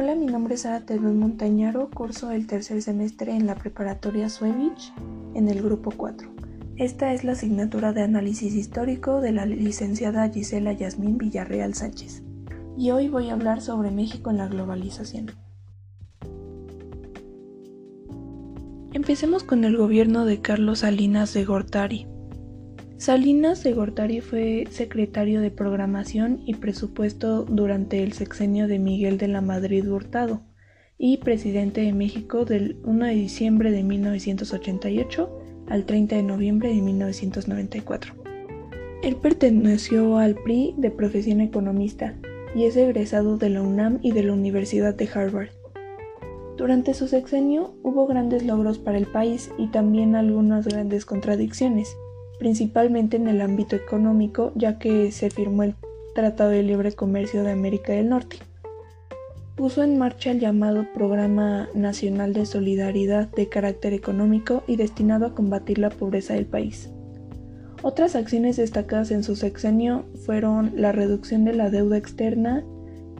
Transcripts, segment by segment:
Hola, mi nombre es Sara Tedros Montañaro, curso el tercer semestre en la preparatoria Suevich en el grupo 4. Esta es la asignatura de análisis histórico de la licenciada Gisela Yasmín Villarreal Sánchez. Y hoy voy a hablar sobre México en la globalización. Empecemos con el gobierno de Carlos Salinas de Gortari. Salinas de Gortari fue secretario de Programación y Presupuesto durante el sexenio de Miguel de la Madrid Hurtado y presidente de México del 1 de diciembre de 1988 al 30 de noviembre de 1994. Él perteneció al PRI de profesión economista y es egresado de la UNAM y de la Universidad de Harvard. Durante su sexenio hubo grandes logros para el país y también algunas grandes contradicciones principalmente en el ámbito económico, ya que se firmó el Tratado de Libre Comercio de América del Norte. Puso en marcha el llamado Programa Nacional de Solidaridad de carácter económico y destinado a combatir la pobreza del país. Otras acciones destacadas en su sexenio fueron la reducción de la deuda externa,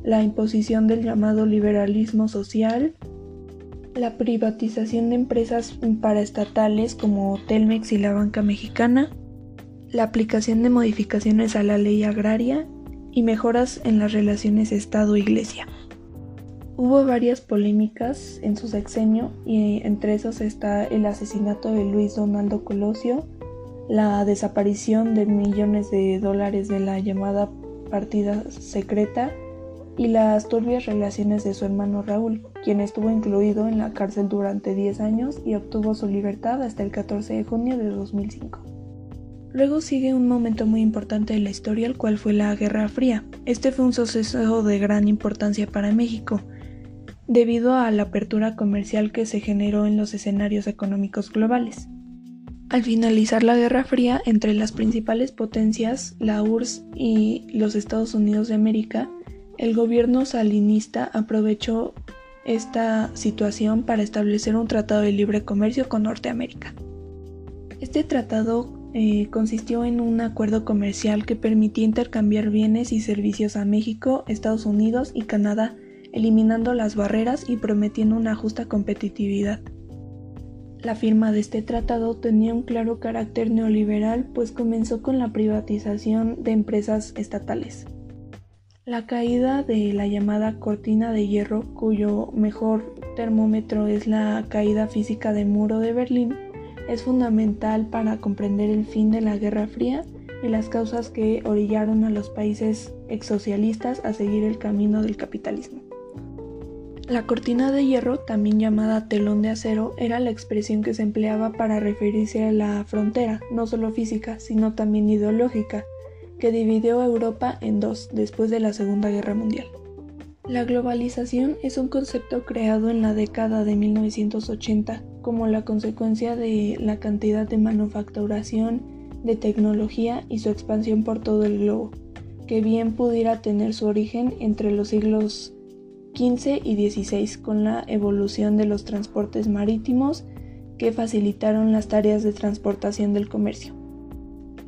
la imposición del llamado liberalismo social, la privatización de empresas paraestatales como Telmex y la banca mexicana, la aplicación de modificaciones a la ley agraria y mejoras en las relaciones Estado-Iglesia. Hubo varias polémicas en su sexenio y entre esos está el asesinato de Luis Donaldo Colosio, la desaparición de millones de dólares de la llamada partida secreta y las turbias relaciones de su hermano Raúl, quien estuvo incluido en la cárcel durante 10 años y obtuvo su libertad hasta el 14 de junio de 2005. Luego sigue un momento muy importante de la historia, el cual fue la Guerra Fría. Este fue un suceso de gran importancia para México, debido a la apertura comercial que se generó en los escenarios económicos globales. Al finalizar la Guerra Fría entre las principales potencias, la URSS y los Estados Unidos de América, el gobierno salinista aprovechó esta situación para establecer un tratado de libre comercio con Norteamérica. Este tratado eh, consistió en un acuerdo comercial que permitía intercambiar bienes y servicios a México, Estados Unidos y Canadá, eliminando las barreras y prometiendo una justa competitividad. La firma de este tratado tenía un claro carácter neoliberal, pues comenzó con la privatización de empresas estatales. La caída de la llamada cortina de hierro, cuyo mejor termómetro es la caída física del muro de Berlín, es fundamental para comprender el fin de la Guerra Fría y las causas que orillaron a los países exsocialistas a seguir el camino del capitalismo. La cortina de hierro, también llamada telón de acero, era la expresión que se empleaba para referirse a la frontera, no solo física, sino también ideológica, que dividió a Europa en dos después de la Segunda Guerra Mundial. La globalización es un concepto creado en la década de 1980 como la consecuencia de la cantidad de manufacturación, de tecnología y su expansión por todo el globo, que bien pudiera tener su origen entre los siglos XV y XVI con la evolución de los transportes marítimos que facilitaron las tareas de transportación del comercio.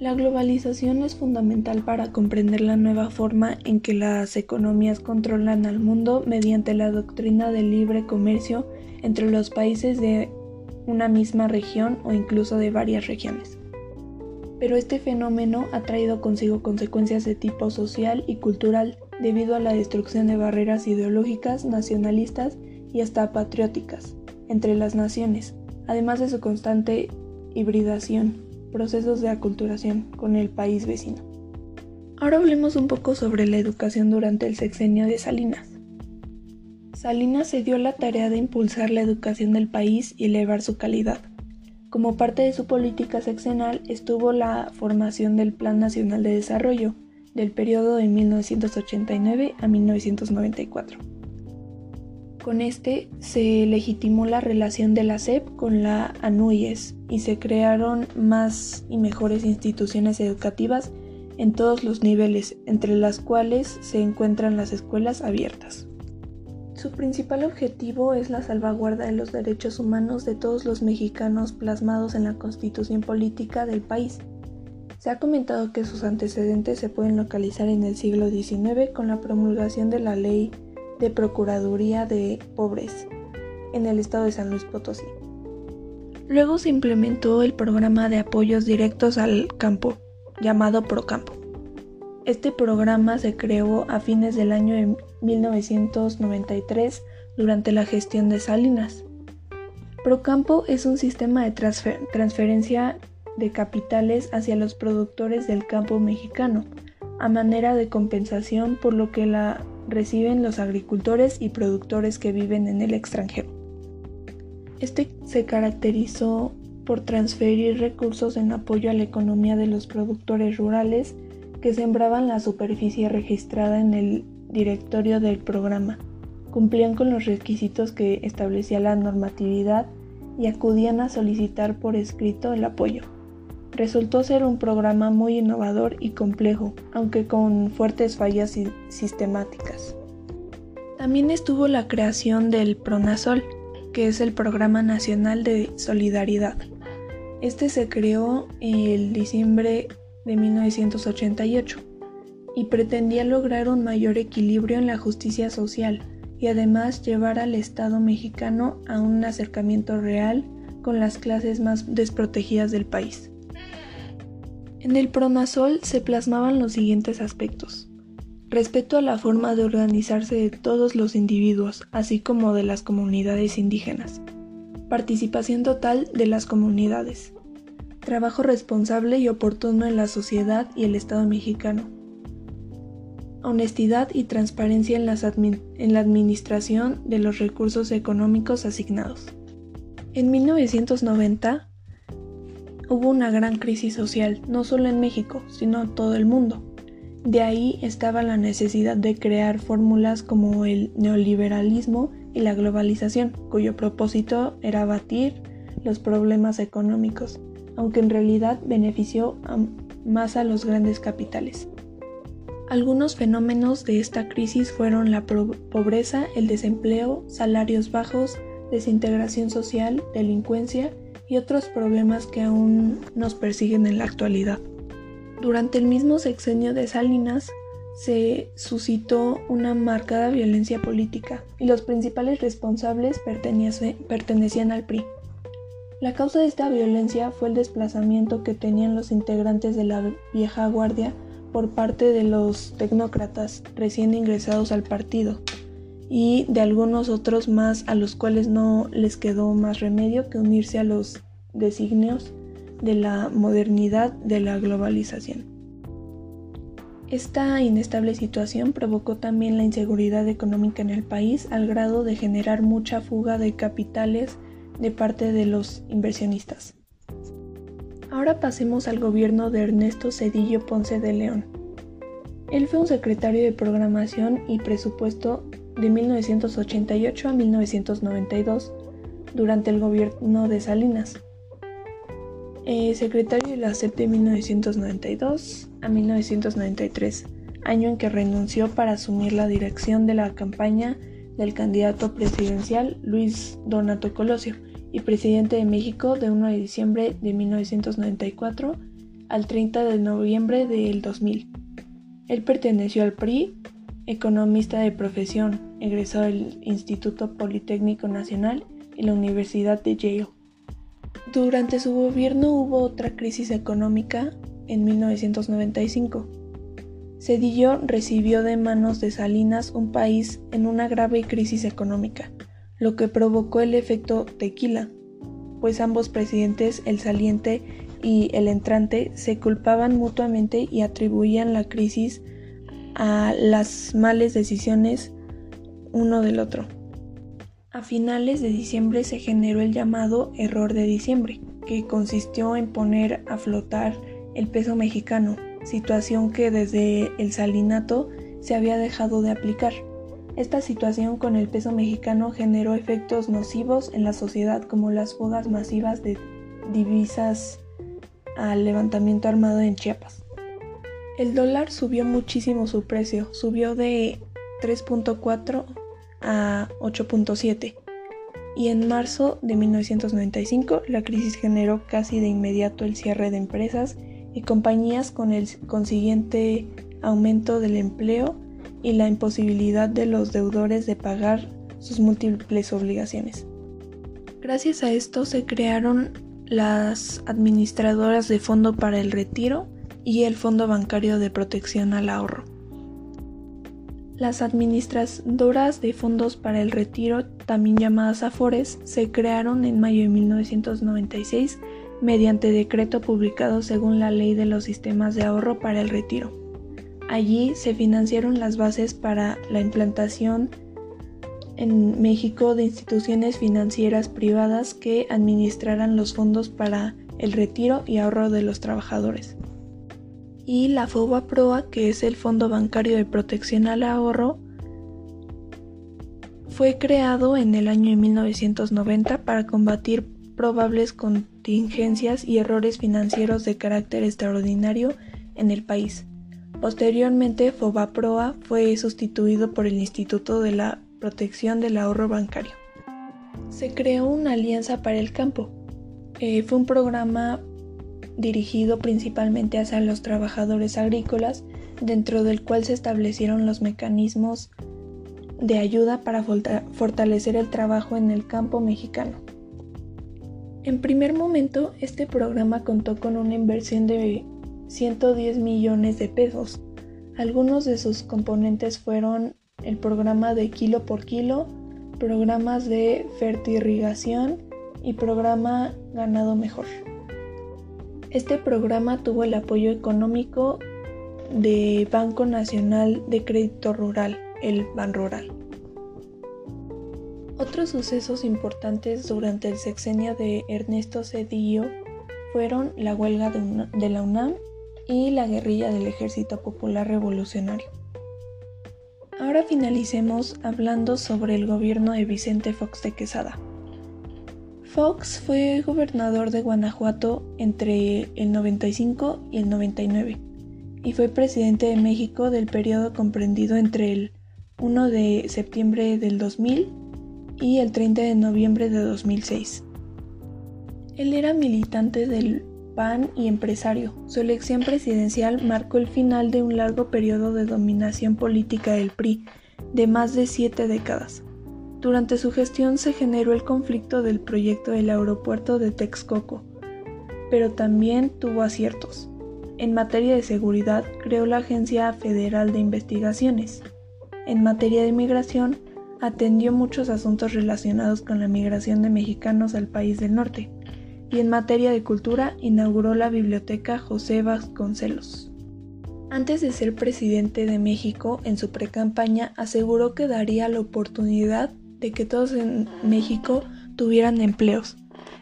La globalización es fundamental para comprender la nueva forma en que las economías controlan al mundo mediante la doctrina del libre comercio entre los países de una misma región o incluso de varias regiones. Pero este fenómeno ha traído consigo consecuencias de tipo social y cultural debido a la destrucción de barreras ideológicas, nacionalistas y hasta patrióticas entre las naciones, además de su constante hibridación procesos de aculturación con el país vecino. Ahora hablemos un poco sobre la educación durante el sexenio de Salinas. Salinas se dio la tarea de impulsar la educación del país y elevar su calidad. Como parte de su política sexenal estuvo la formación del Plan Nacional de Desarrollo del periodo de 1989 a 1994 con este se legitimó la relación de la SEP con la ANUYES y se crearon más y mejores instituciones educativas en todos los niveles, entre las cuales se encuentran las escuelas abiertas. Su principal objetivo es la salvaguarda de los derechos humanos de todos los mexicanos plasmados en la constitución política del país. Se ha comentado que sus antecedentes se pueden localizar en el siglo XIX con la promulgación de la ley de Procuraduría de Pobres en el estado de San Luis Potosí. Luego se implementó el programa de apoyos directos al campo, llamado Procampo. Este programa se creó a fines del año de 1993 durante la gestión de Salinas. Procampo es un sistema de transferencia de capitales hacia los productores del campo mexicano, a manera de compensación por lo que la reciben los agricultores y productores que viven en el extranjero. Este se caracterizó por transferir recursos en apoyo a la economía de los productores rurales que sembraban la superficie registrada en el directorio del programa, cumplían con los requisitos que establecía la normatividad y acudían a solicitar por escrito el apoyo. Resultó ser un programa muy innovador y complejo, aunque con fuertes fallas sistemáticas. También estuvo la creación del PRONASOL, que es el Programa Nacional de Solidaridad. Este se creó en diciembre de 1988 y pretendía lograr un mayor equilibrio en la justicia social y además llevar al Estado mexicano a un acercamiento real con las clases más desprotegidas del país. En el Pronasol se plasmaban los siguientes aspectos. Respeto a la forma de organizarse de todos los individuos, así como de las comunidades indígenas. Participación total de las comunidades. Trabajo responsable y oportuno en la sociedad y el Estado mexicano. Honestidad y transparencia en, en la administración de los recursos económicos asignados. En 1990, hubo una gran crisis social, no solo en México, sino en todo el mundo. De ahí estaba la necesidad de crear fórmulas como el neoliberalismo y la globalización, cuyo propósito era abatir los problemas económicos, aunque en realidad benefició más a los grandes capitales. Algunos fenómenos de esta crisis fueron la pobreza, el desempleo, salarios bajos, desintegración social, delincuencia y otros problemas que aún nos persiguen en la actualidad. Durante el mismo sexenio de Salinas se suscitó una marcada violencia política y los principales responsables pertenecían al PRI. La causa de esta violencia fue el desplazamiento que tenían los integrantes de la vieja guardia por parte de los tecnócratas recién ingresados al partido y de algunos otros más a los cuales no les quedó más remedio que unirse a los designios de la modernidad de la globalización. Esta inestable situación provocó también la inseguridad económica en el país al grado de generar mucha fuga de capitales de parte de los inversionistas. Ahora pasemos al gobierno de Ernesto Cedillo Ponce de León. Él fue un secretario de Programación y Presupuesto de 1988 a 1992 durante el gobierno de Salinas. Eh, secretario de la CEP de 1992 a 1993, año en que renunció para asumir la dirección de la campaña del candidato presidencial Luis Donato Colosio y presidente de México de 1 de diciembre de 1994 al 30 de noviembre del 2000. Él perteneció al PRI economista de profesión, egresado del Instituto Politécnico Nacional y la Universidad de Yale. Durante su gobierno hubo otra crisis económica en 1995. Cedillo recibió de manos de Salinas un país en una grave crisis económica, lo que provocó el efecto tequila, pues ambos presidentes, el saliente y el entrante, se culpaban mutuamente y atribuían la crisis a las malas decisiones uno del otro. A finales de diciembre se generó el llamado error de diciembre, que consistió en poner a flotar el peso mexicano, situación que desde el salinato se había dejado de aplicar. Esta situación con el peso mexicano generó efectos nocivos en la sociedad como las fugas masivas de divisas al levantamiento armado en Chiapas. El dólar subió muchísimo su precio, subió de 3.4 a 8.7 y en marzo de 1995 la crisis generó casi de inmediato el cierre de empresas y compañías con el consiguiente aumento del empleo y la imposibilidad de los deudores de pagar sus múltiples obligaciones. Gracias a esto se crearon las administradoras de fondo para el retiro y el Fondo Bancario de Protección al Ahorro. Las administradoras de fondos para el retiro, también llamadas AFORES, se crearon en mayo de 1996 mediante decreto publicado según la Ley de los Sistemas de Ahorro para el Retiro. Allí se financiaron las bases para la implantación en México de instituciones financieras privadas que administraran los fondos para el retiro y ahorro de los trabajadores. Y la FOBA PROA, que es el Fondo Bancario de Protección al Ahorro, fue creado en el año de 1990 para combatir probables contingencias y errores financieros de carácter extraordinario en el país. Posteriormente, FOBAPROA fue sustituido por el Instituto de la Protección del Ahorro Bancario. Se creó una alianza para el campo. Eh, fue un programa dirigido principalmente hacia los trabajadores agrícolas, dentro del cual se establecieron los mecanismos de ayuda para fortalecer el trabajo en el campo mexicano. En primer momento, este programa contó con una inversión de 110 millones de pesos. Algunos de sus componentes fueron el programa de kilo por kilo, programas de fertirrigación y programa ganado mejor. Este programa tuvo el apoyo económico de Banco Nacional de Crédito Rural, el Banrural. Otros sucesos importantes durante el sexenio de Ernesto Cedillo fueron la huelga de la UNAM y la guerrilla del Ejército Popular Revolucionario. Ahora finalicemos hablando sobre el gobierno de Vicente Fox de Quesada. Fox fue gobernador de Guanajuato entre el 95 y el 99 y fue presidente de México del periodo comprendido entre el 1 de septiembre del 2000 y el 30 de noviembre de 2006. Él era militante del PAN y empresario. Su elección presidencial marcó el final de un largo periodo de dominación política del PRI, de más de siete décadas. Durante su gestión se generó el conflicto del proyecto del aeropuerto de Texcoco, pero también tuvo aciertos. En materia de seguridad, creó la Agencia Federal de Investigaciones. En materia de migración, atendió muchos asuntos relacionados con la migración de mexicanos al país del norte, y en materia de cultura inauguró la Biblioteca José Vasconcelos. Antes de ser presidente de México, en su precampaña aseguró que daría la oportunidad de que todos en México tuvieran empleos.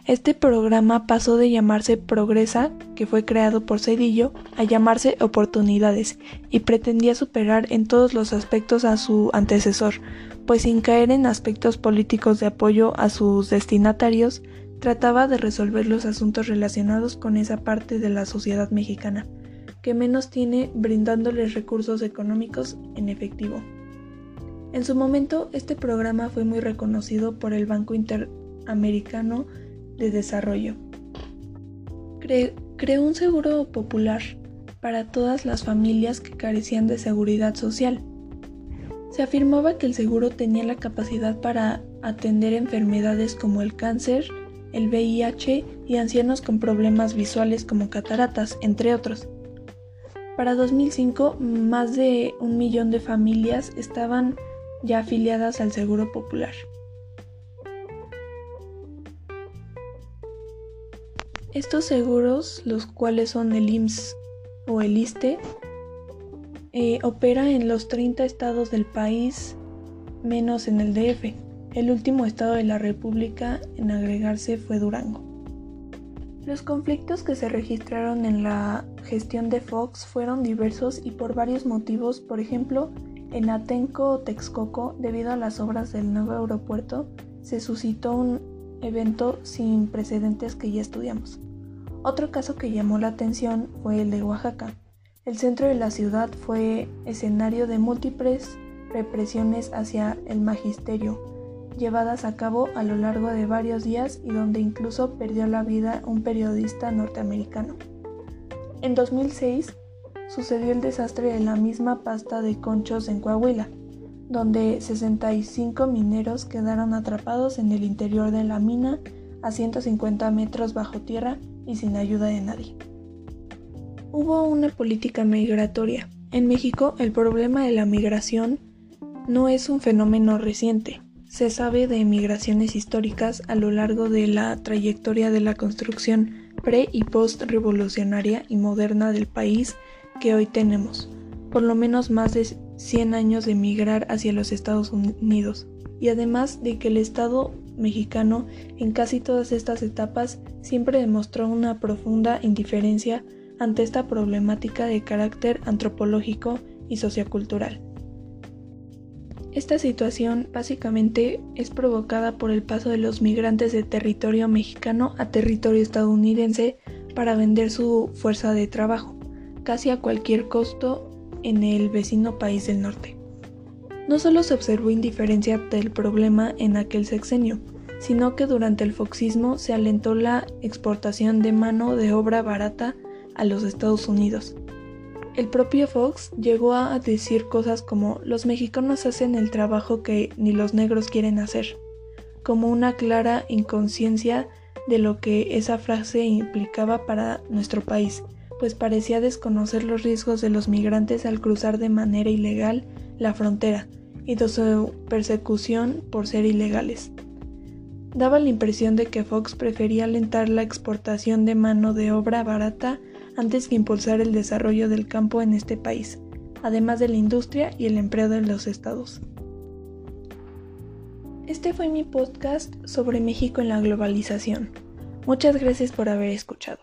Este programa pasó de llamarse Progresa, que fue creado por Cedillo, a llamarse Oportunidades, y pretendía superar en todos los aspectos a su antecesor, pues sin caer en aspectos políticos de apoyo a sus destinatarios, trataba de resolver los asuntos relacionados con esa parte de la sociedad mexicana, que menos tiene brindándoles recursos económicos en efectivo. En su momento, este programa fue muy reconocido por el Banco Interamericano de Desarrollo. creó un seguro popular para todas las familias que carecían de seguridad social se afirmaba que el seguro tenía la capacidad para atender enfermedades como el cáncer, el VIH y ancianos con problemas visuales como cataratas, entre otros. Para 2005, más de un millón de familias estaban ya afiliadas al Seguro Popular. Estos seguros, los cuales son el IMSS o el ISTE, eh, opera en los 30 estados del país, menos en el DF. El último estado de la República en agregarse fue Durango. Los conflictos que se registraron en la gestión de Fox fueron diversos y por varios motivos, por ejemplo, en Atenco Texcoco, debido a las obras del nuevo aeropuerto, se suscitó un evento sin precedentes que ya estudiamos. Otro caso que llamó la atención fue el de Oaxaca, el centro de la ciudad fue escenario de múltiples represiones hacia el magisterio, llevadas a cabo a lo largo de varios días y donde incluso perdió la vida un periodista norteamericano. En 2006, sucedió el desastre de la misma pasta de conchos en Coahuila, donde 65 mineros quedaron atrapados en el interior de la mina a 150 metros bajo tierra y sin ayuda de nadie. Hubo una política migratoria. En México el problema de la migración no es un fenómeno reciente. Se sabe de migraciones históricas a lo largo de la trayectoria de la construcción pre y post revolucionaria y moderna del país que hoy tenemos, por lo menos más de 100 años de migrar hacia los Estados Unidos, y además de que el Estado mexicano en casi todas estas etapas siempre demostró una profunda indiferencia ante esta problemática de carácter antropológico y sociocultural. Esta situación básicamente es provocada por el paso de los migrantes de territorio mexicano a territorio estadounidense para vender su fuerza de trabajo, casi a cualquier costo en el vecino país del norte. No solo se observó indiferencia del problema en aquel sexenio, sino que durante el foxismo se alentó la exportación de mano de obra barata a los Estados Unidos, el propio Fox llegó a decir cosas como los mexicanos hacen el trabajo que ni los negros quieren hacer, como una clara inconsciencia de lo que esa frase implicaba para nuestro país, pues parecía desconocer los riesgos de los migrantes al cruzar de manera ilegal la frontera y de su persecución por ser ilegales. Daba la impresión de que Fox prefería alentar la exportación de mano de obra barata antes que impulsar el desarrollo del campo en este país, además de la industria y el empleo de los estados. Este fue mi podcast sobre México en la globalización. Muchas gracias por haber escuchado.